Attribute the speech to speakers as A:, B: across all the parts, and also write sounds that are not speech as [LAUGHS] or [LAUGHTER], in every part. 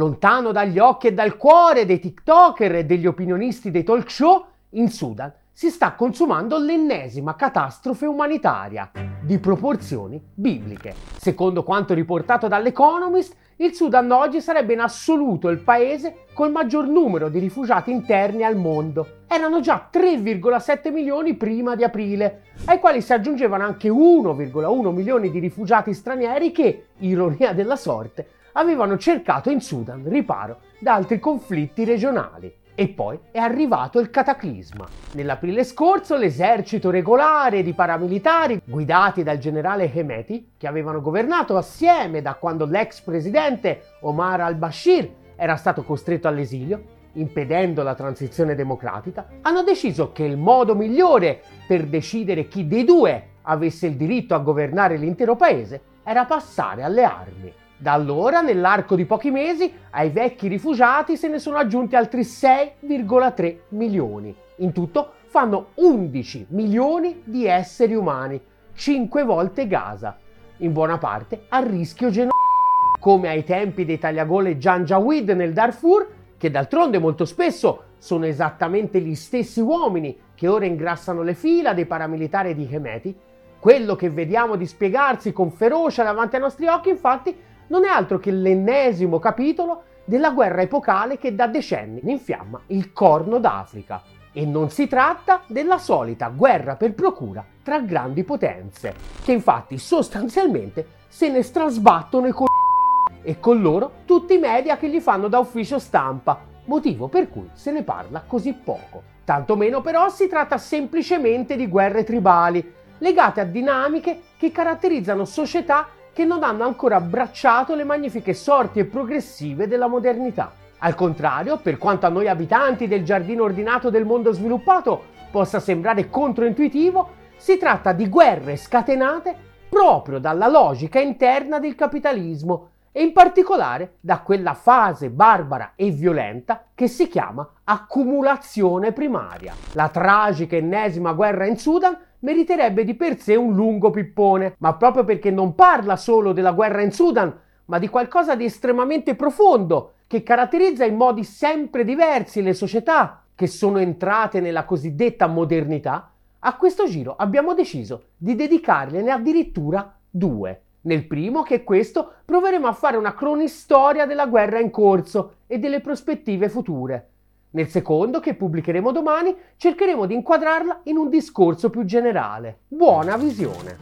A: Lontano dagli occhi e dal cuore dei TikToker e degli opinionisti dei talk show, in Sudan si sta consumando l'ennesima catastrofe umanitaria di proporzioni bibliche. Secondo quanto riportato dall'Economist, il Sudan oggi sarebbe in assoluto il paese col maggior numero di rifugiati interni al mondo. Erano già 3,7 milioni prima di aprile, ai quali si aggiungevano anche 1,1 milioni di rifugiati stranieri che, ironia della sorte, avevano cercato in Sudan riparo da altri conflitti regionali. E poi è arrivato il cataclisma. Nell'aprile scorso l'esercito regolare di paramilitari, guidati dal generale Hemeti, che avevano governato assieme da quando l'ex presidente Omar al-Bashir era stato costretto all'esilio, impedendo la transizione democratica, hanno deciso che il modo migliore per decidere chi dei due avesse il diritto a governare l'intero paese era passare alle armi. Da allora, nell'arco di pochi mesi, ai vecchi rifugiati se ne sono aggiunti altri 6,3 milioni. In tutto fanno 11 milioni di esseri umani, 5 volte Gaza, in buona parte a rischio genocidio, come ai tempi dei tagliagole Janjaweed nel Darfur, che d'altronde molto spesso sono esattamente gli stessi uomini che ora ingrassano le fila dei paramilitari di Hemeti. Quello che vediamo dispiegarsi con ferocia davanti ai nostri occhi, infatti, non è altro che l'ennesimo capitolo della guerra epocale che da decenni infiamma il Corno d'Africa. E non si tratta della solita guerra per procura tra grandi potenze, che infatti sostanzialmente se ne strasbattono i co- e con loro tutti i media che gli fanno da ufficio stampa, motivo per cui se ne parla così poco. Tanto meno però si tratta semplicemente di guerre tribali, legate a dinamiche che caratterizzano società che non hanno ancora abbracciato le magnifiche sorti e progressive della modernità. Al contrario, per quanto a noi abitanti del giardino ordinato del mondo sviluppato possa sembrare controintuitivo, si tratta di guerre scatenate proprio dalla logica interna del capitalismo e in particolare da quella fase barbara e violenta che si chiama accumulazione primaria. La tragica ennesima guerra in Sudan meriterebbe di per sé un lungo pippone, ma proprio perché non parla solo della guerra in Sudan, ma di qualcosa di estremamente profondo che caratterizza in modi sempre diversi le società che sono entrate nella cosiddetta modernità, a questo giro abbiamo deciso di dedicargliene addirittura due. Nel primo, che è questo, proveremo a fare una cronistoria della guerra in corso e delle prospettive future. Nel secondo, che pubblicheremo domani, cercheremo di inquadrarla in un discorso più generale. Buona visione!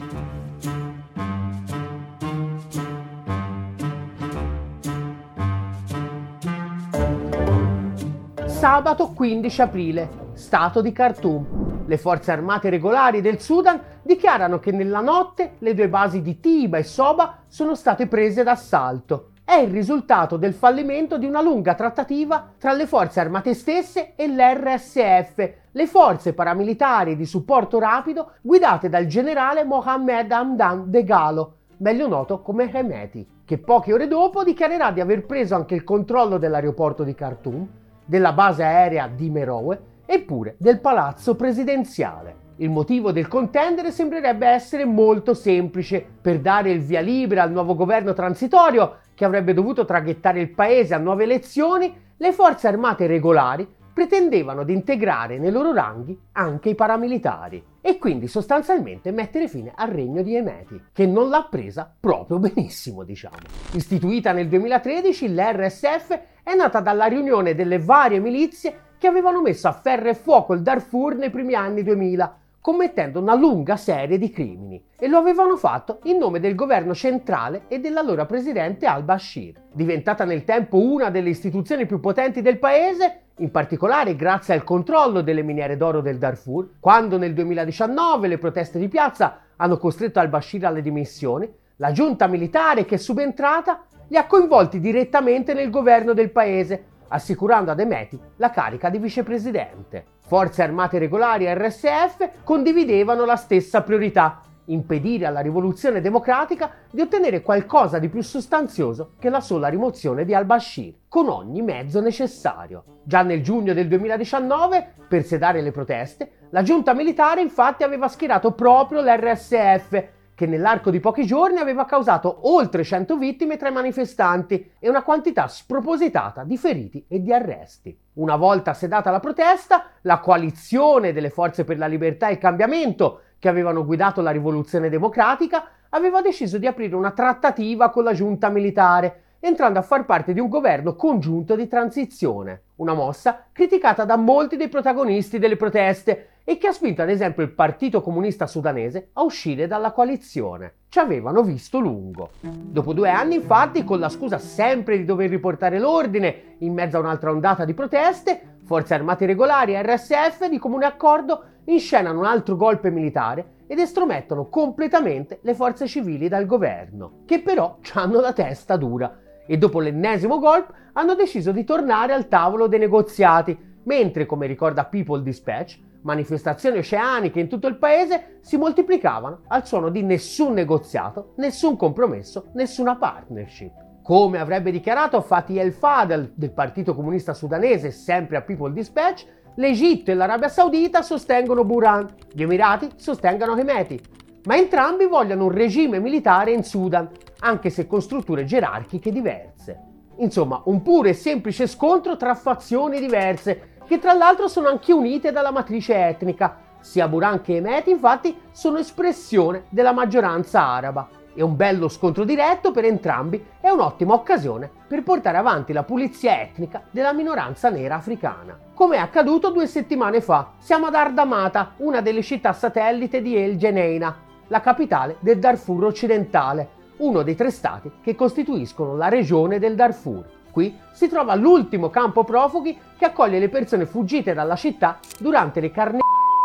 A: Sabato 15 aprile, Stato di Khartoum. Le forze armate regolari del Sudan dichiarano che nella notte le due basi di Tiba e Soba sono state prese d'assalto è il risultato del fallimento di una lunga trattativa tra le forze armate stesse e l'RSF, le forze paramilitari di supporto rapido guidate dal generale Mohammed Hamdan Degalo, meglio noto come Hemeti, che poche ore dopo dichiarerà di aver preso anche il controllo dell'aeroporto di Khartoum, della base aerea di Merowe e pure del palazzo presidenziale. Il motivo del contendere sembrerebbe essere molto semplice, per dare il via libera al nuovo governo transitorio che avrebbe dovuto traghettare il paese a nuove elezioni, le forze armate regolari pretendevano di integrare nei loro ranghi anche i paramilitari e quindi sostanzialmente mettere fine al regno di Emeti, che non l'ha presa proprio benissimo, diciamo. Istituita nel 2013, l'RSF è nata dalla riunione delle varie milizie che avevano messo a ferro e fuoco il Darfur nei primi anni 2000 commettendo una lunga serie di crimini e lo avevano fatto in nome del governo centrale e dell'allora presidente al-Bashir. Diventata nel tempo una delle istituzioni più potenti del paese, in particolare grazie al controllo delle miniere d'oro del Darfur, quando nel 2019 le proteste di piazza hanno costretto al-Bashir alle dimissioni, la giunta militare che è subentrata li ha coinvolti direttamente nel governo del paese, assicurando ad Emeti la carica di vicepresidente. Forze armate regolari e RSF condividevano la stessa priorità, impedire alla rivoluzione democratica di ottenere qualcosa di più sostanzioso che la sola rimozione di al-Bashir, con ogni mezzo necessario. Già nel giugno del 2019, per sedare le proteste, la giunta militare infatti aveva schierato proprio l'RSF, che nell'arco di pochi giorni aveva causato oltre 100 vittime tra i manifestanti e una quantità spropositata di feriti e di arresti. Una volta sedata la protesta, la coalizione delle forze per la libertà e il cambiamento, che avevano guidato la rivoluzione democratica, aveva deciso di aprire una trattativa con la giunta militare entrando a far parte di un governo congiunto di transizione, una mossa criticata da molti dei protagonisti delle proteste e che ha spinto ad esempio il Partito Comunista Sudanese a uscire dalla coalizione. Ci avevano visto lungo. Dopo due anni, infatti, con la scusa sempre di dover riportare l'ordine in mezzo a un'altra ondata di proteste, forze armate regolari e RSF di comune accordo inscenano un altro golpe militare ed estromettono completamente le forze civili dal governo, che però hanno la testa dura e dopo l'ennesimo golpe hanno deciso di tornare al tavolo dei negoziati, mentre, come ricorda People Dispatch, manifestazioni oceaniche in tutto il paese si moltiplicavano al suono di nessun negoziato, nessun compromesso, nessuna partnership. Come avrebbe dichiarato Fatih El Fadel del Partito Comunista Sudanese, sempre a People Dispatch, l'Egitto e l'Arabia Saudita sostengono Buran, gli Emirati sostengono Hemeti, ma entrambi vogliono un regime militare in Sudan, anche se con strutture gerarchiche diverse. Insomma, un puro e semplice scontro tra fazioni diverse, che tra l'altro sono anche unite dalla matrice etnica. Sia Buran che Emeti, infatti, sono espressione della maggioranza araba. E un bello scontro diretto per entrambi è un'ottima occasione per portare avanti la pulizia etnica della minoranza nera africana. Come è accaduto due settimane fa, siamo ad Ardamata, una delle città satellite di El Geneina, la capitale del Darfur occidentale, uno dei tre stati che costituiscono la regione del Darfur. Qui si trova l'ultimo campo profughi che accoglie le persone fuggite dalla città durante le carne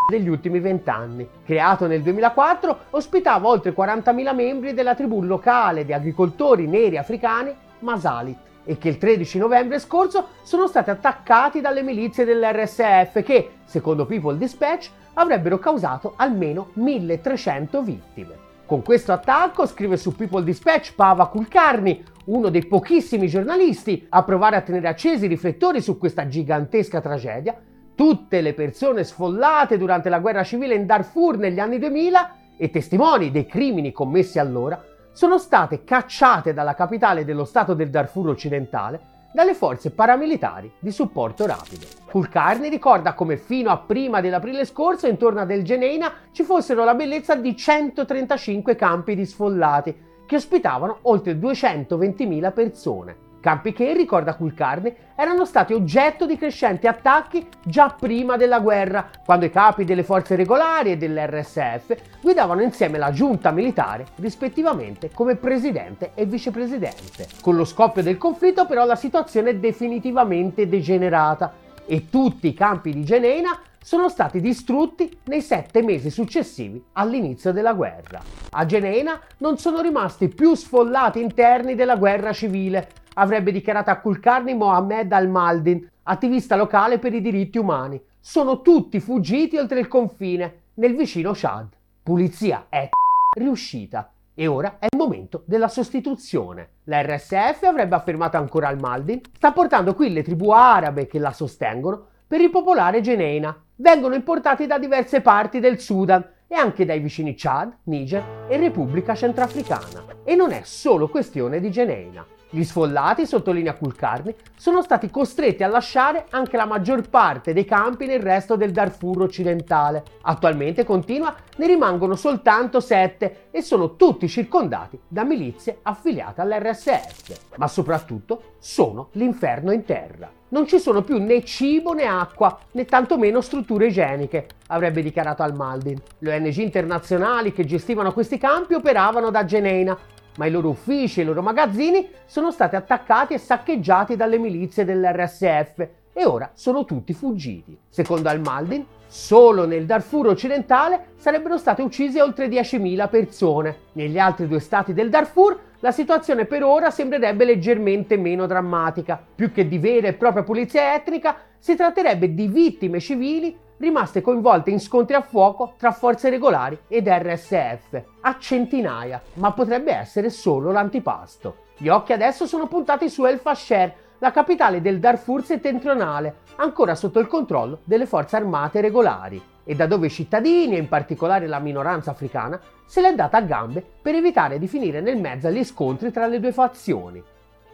A: degli ultimi vent'anni. Creato nel 2004, ospitava oltre 40.000 membri della tribù locale di agricoltori neri africani Masalit e che il 13 novembre scorso sono stati attaccati dalle milizie dell'RSF che, secondo People Dispatch, avrebbero causato almeno 1300 vittime. Con questo attacco, scrive su People Dispatch Pava Kulkarni, uno dei pochissimi giornalisti a provare a tenere accesi i riflettori su questa gigantesca tragedia, tutte le persone sfollate durante la guerra civile in Darfur negli anni 2000 e testimoni dei crimini commessi allora sono state cacciate dalla capitale dello stato del Darfur occidentale dalle forze paramilitari di supporto rapido. Kulkarni ricorda come fino a prima dell'aprile scorso intorno a Del Geneina ci fossero la bellezza di 135 campi di sfollati che ospitavano oltre 220.000 persone. Campi che, ricorda Kulkarni, erano stati oggetto di crescenti attacchi già prima della guerra, quando i capi delle forze regolari e dell'RSF guidavano insieme la giunta militare, rispettivamente come presidente e vicepresidente. Con lo scoppio del conflitto però la situazione è definitivamente degenerata e tutti i campi di Geneina sono stati distrutti nei sette mesi successivi all'inizio della guerra. A Geneina non sono rimasti più sfollati interni della guerra civile, avrebbe dichiarato a Kulkarni Mohammed al-Maldin, attivista locale per i diritti umani. Sono tutti fuggiti oltre il confine, nel vicino Chad. Pulizia è riuscita. E ora è il momento della sostituzione. La RSF, avrebbe affermato ancora al-Maldin, sta portando qui le tribù arabe che la sostengono per ripopolare Geneina. Vengono importati da diverse parti del Sudan e anche dai vicini Chad, Niger e Repubblica Centrafricana. E non è solo questione di Geneina. Gli sfollati, sottolinea Kulkarni, sono stati costretti a lasciare anche la maggior parte dei campi nel resto del Darfur occidentale. Attualmente, continua, ne rimangono soltanto sette e sono tutti circondati da milizie affiliate all'RSF. Ma soprattutto sono l'inferno in terra. Non ci sono più né cibo né acqua, né tantomeno strutture igieniche, avrebbe dichiarato Al-Maldin. Le ONG internazionali che gestivano questi campi operavano da Geneina, ma i loro uffici e i loro magazzini sono stati attaccati e saccheggiati dalle milizie dell'RSF e ora sono tutti fuggiti. Secondo Al-Maldin, solo nel Darfur occidentale sarebbero state uccise oltre 10.000 persone. Negli altri due stati del Darfur la situazione per ora sembrerebbe leggermente meno drammatica. Più che di vera e propria pulizia etnica, si tratterebbe di vittime civili rimaste coinvolte in scontri a fuoco tra forze regolari ed RSF, a centinaia, ma potrebbe essere solo l'antipasto. Gli occhi adesso sono puntati su El Fasher, la capitale del Darfur settentrionale, ancora sotto il controllo delle forze armate regolari. e da dove i cittadini, e in particolare la minoranza africana, se l'è data a gambe per evitare di finire nel mezzo agli scontri tra le due fazioni.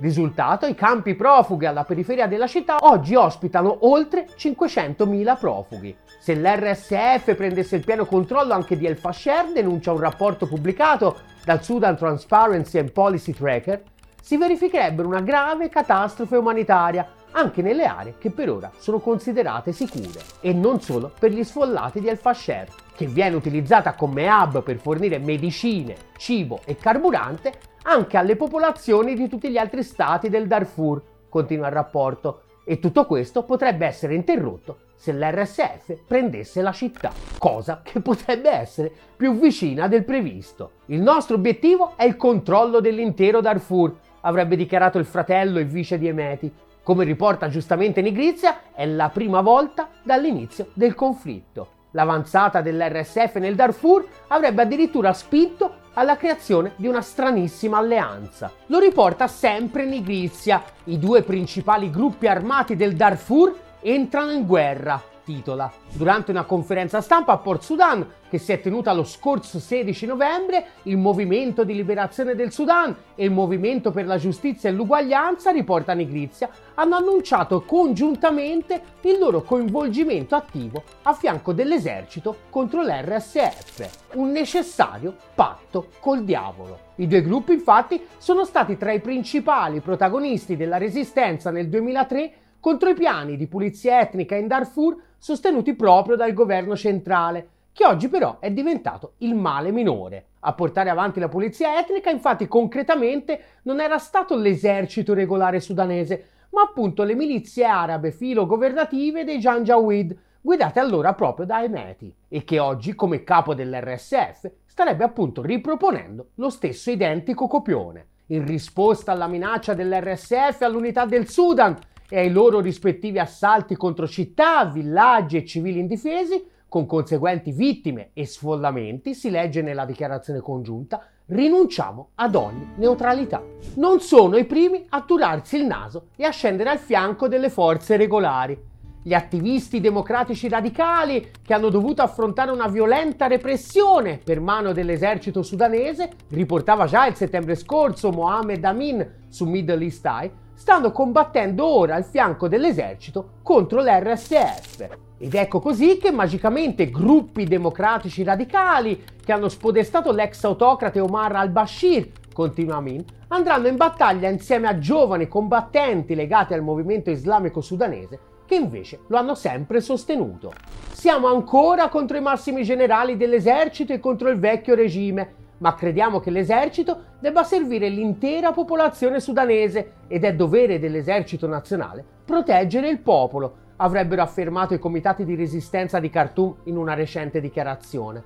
A: Risultato, i campi profughi alla periferia della città oggi ospitano oltre 500.000 profughi. Se l'RSF prendesse il pieno controllo anche di El Fasher, denuncia un rapporto pubblicato dal Sudan Transparency and Policy Tracker, si verificherebbe una grave catastrofe umanitaria anche nelle aree che per ora sono considerate sicure e non solo per gli sfollati di El Fasher, che viene utilizzata come hub per fornire medicine, cibo e carburante anche alle popolazioni di tutti gli altri stati del Darfur, continua il rapporto, e tutto questo potrebbe essere interrotto se l'RSF prendesse la città, cosa che potrebbe essere più vicina del previsto. Il nostro obiettivo è il controllo dell'intero Darfur, avrebbe dichiarato il fratello e vice di Emeti. Come riporta giustamente Nigrizia, è la prima volta dall'inizio del conflitto. L'avanzata dell'RSF nel Darfur avrebbe addirittura spinto alla creazione di una stranissima alleanza. Lo riporta sempre Nigrizia. I due principali gruppi armati del Darfur entrano in guerra titola. Durante una conferenza stampa a Port Sudan, che si è tenuta lo scorso 16 novembre, il Movimento di Liberazione del Sudan e il Movimento per la Giustizia e l'Uguaglianza, riporta Nigrizia, hanno annunciato congiuntamente il loro coinvolgimento attivo a fianco dell'esercito contro l'RSF, un necessario patto col diavolo. I due gruppi infatti sono stati tra i principali protagonisti della resistenza nel 2003 contro i piani di pulizia etnica in Darfur sostenuti proprio dal governo centrale, che oggi però è diventato il male minore. A portare avanti la pulizia etnica, infatti, concretamente non era stato l'esercito regolare sudanese, ma appunto le milizie arabe filo-governative dei Janjaweed, guidate allora proprio da Emeti, e che oggi, come capo dell'RSF, starebbe appunto riproponendo lo stesso identico copione. In risposta alla minaccia dell'RSF all'unità del Sudan, e ai loro rispettivi assalti contro città, villaggi e civili indifesi, con conseguenti vittime e sfollamenti, si legge nella dichiarazione congiunta, rinunciamo ad ogni neutralità. Non sono i primi a turarsi il naso e a scendere al fianco delle forze regolari. Gli attivisti democratici radicali, che hanno dovuto affrontare una violenta repressione per mano dell'esercito sudanese, riportava già il settembre scorso Mohamed Amin su Middle East Eye, stanno combattendo ora al fianco dell'esercito contro l'RSF. Ed ecco così che magicamente gruppi democratici radicali che hanno spodestato l'ex autocrate Omar al-Bashir, continua Amin, andranno in battaglia insieme a giovani combattenti legati al movimento islamico sudanese che invece lo hanno sempre sostenuto. Siamo ancora contro i massimi generali dell'esercito e contro il vecchio regime, ma crediamo che l'esercito debba servire l'intera popolazione sudanese ed è dovere dell'esercito nazionale proteggere il popolo, avrebbero affermato i comitati di resistenza di Khartoum in una recente dichiarazione.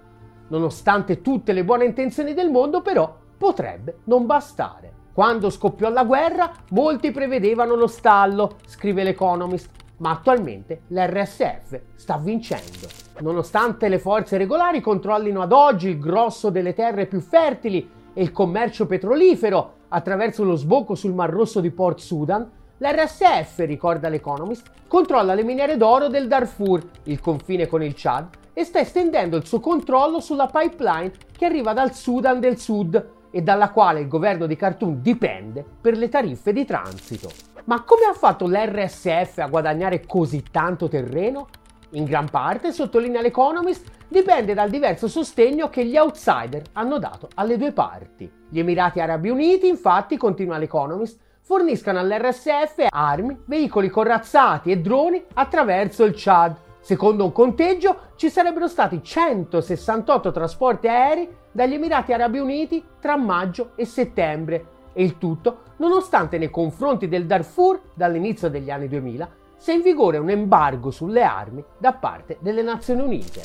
A: Nonostante tutte le buone intenzioni del mondo, però, potrebbe non bastare. Quando scoppiò la guerra, molti prevedevano lo stallo, scrive l'Economist, ma attualmente l'RSF sta vincendo. Nonostante le forze regolari controllino ad oggi il grosso delle terre più fertili e il commercio petrolifero attraverso lo sbocco sul Mar Rosso di Port Sudan, l'RSF, ricorda l'Economist, controlla le miniere d'oro del Darfur, il confine con il Chad, e sta estendendo il suo controllo sulla pipeline che arriva dal Sudan del Sud e dalla quale il governo di Khartoum dipende per le tariffe di transito. Ma come ha fatto l'RSF a guadagnare così tanto terreno? In gran parte, sottolinea l'Economist, dipende dal diverso sostegno che gli outsider hanno dato alle due parti. Gli Emirati Arabi Uniti, infatti, continua l'Economist, forniscono all'RSF armi, veicoli corazzati e droni attraverso il Chad. Secondo un conteggio ci sarebbero stati 168 trasporti aerei dagli Emirati Arabi Uniti tra maggio e settembre, e il tutto nonostante nei confronti del Darfur, dall'inizio degli anni 2000, sia in vigore un embargo sulle armi da parte delle Nazioni Unite.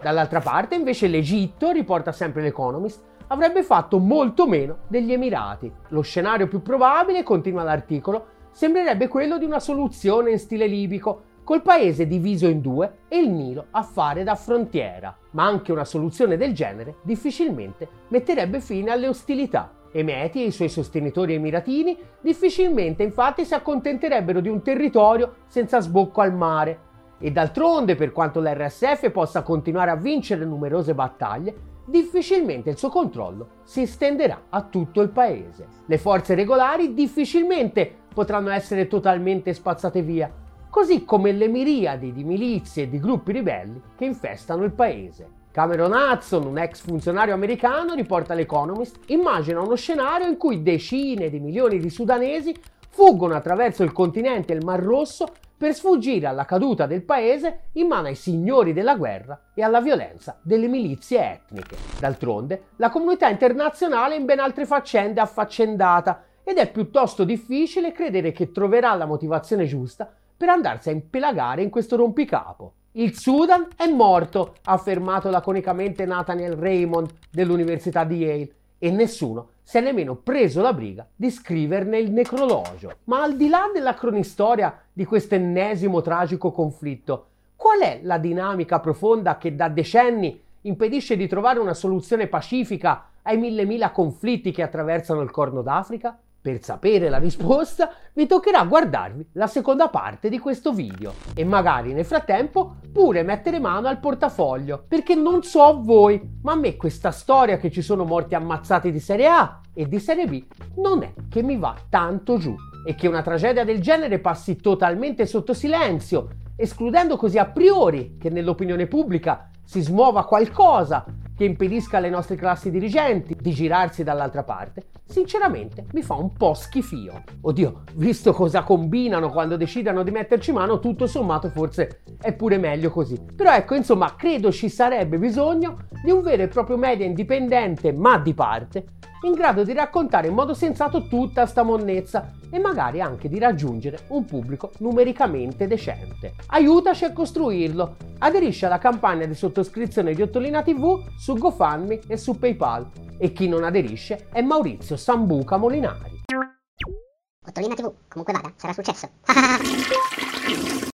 A: Dall'altra parte, invece, l'Egitto, riporta sempre l'Economist, avrebbe fatto molto meno degli Emirati. Lo scenario più probabile, continua l'articolo, sembrerebbe quello di una soluzione in stile libico, col paese diviso in due e il Nilo a fare da frontiera. Ma anche una soluzione del genere difficilmente metterebbe fine alle ostilità. Emeti e i suoi sostenitori emiratini difficilmente infatti si accontenterebbero di un territorio senza sbocco al mare E d'altronde, per quanto l'RSF possa continuare a vincere numerose battaglie, difficilmente il suo controllo si estenderà a tutto il paese. Le forze regolari difficilmente potranno essere totalmente spazzate via, così come le miriadi di milizie e di gruppi ribelli che infestano il paese. Cameron Hudson, un ex funzionario americano, riporta l'Economist, immagina uno scenario in cui decine di milioni di sudanesi fuggono attraverso il continente e il Mar Rosso per sfuggire alla caduta del paese in mano ai signori della guerra e alla violenza delle milizie etniche. D'altronde, la comunità internazionale è in ben altre faccende affaccendata ed è piuttosto difficile credere che troverà la motivazione giusta per andarsi a impelagare in questo rompicapo. Il Sudan è morto, ha affermato laconicamente Nathaniel Raymond dell'Università di Yale, e nessuno si è nemmeno preso la briga di scriverne il necrologio. Ma al di là della cronistoria di questo ennesimo tragico conflitto, qual è la dinamica profonda che da decenni impedisce di trovare una soluzione pacifica ai mille mila conflitti che attraversano il Corno d'Africa? Per sapere la risposta vi toccherà guardarvi la seconda parte di questo video e magari nel frattempo pure mettere mano al portafoglio perché non so voi ma a me questa storia che ci sono morti ammazzati di serie A e di serie B non è che mi va tanto giù e che una tragedia del genere passi totalmente sotto silenzio escludendo così a priori che nell'opinione pubblica si smuova qualcosa che impedisca alle nostre classi dirigenti di girarsi dall'altra parte, sinceramente mi fa un po' schifio. Oddio, visto cosa combinano quando decidano di metterci mano, tutto sommato forse è pure meglio così. Però ecco, insomma, credo ci sarebbe bisogno di un vero e proprio media indipendente, ma di parte, in grado di raccontare in modo sensato tutta sta monnezza e magari anche di raggiungere un pubblico numericamente decente. Aiutaci a costruirlo. Aderisci alla campagna di sottoscrizione di Ottolina TV su GoFundMe e su PayPal. E chi non aderisce è Maurizio Sambuca Molinari.
B: Ottolina TV, comunque vada, sarà successo. [LAUGHS]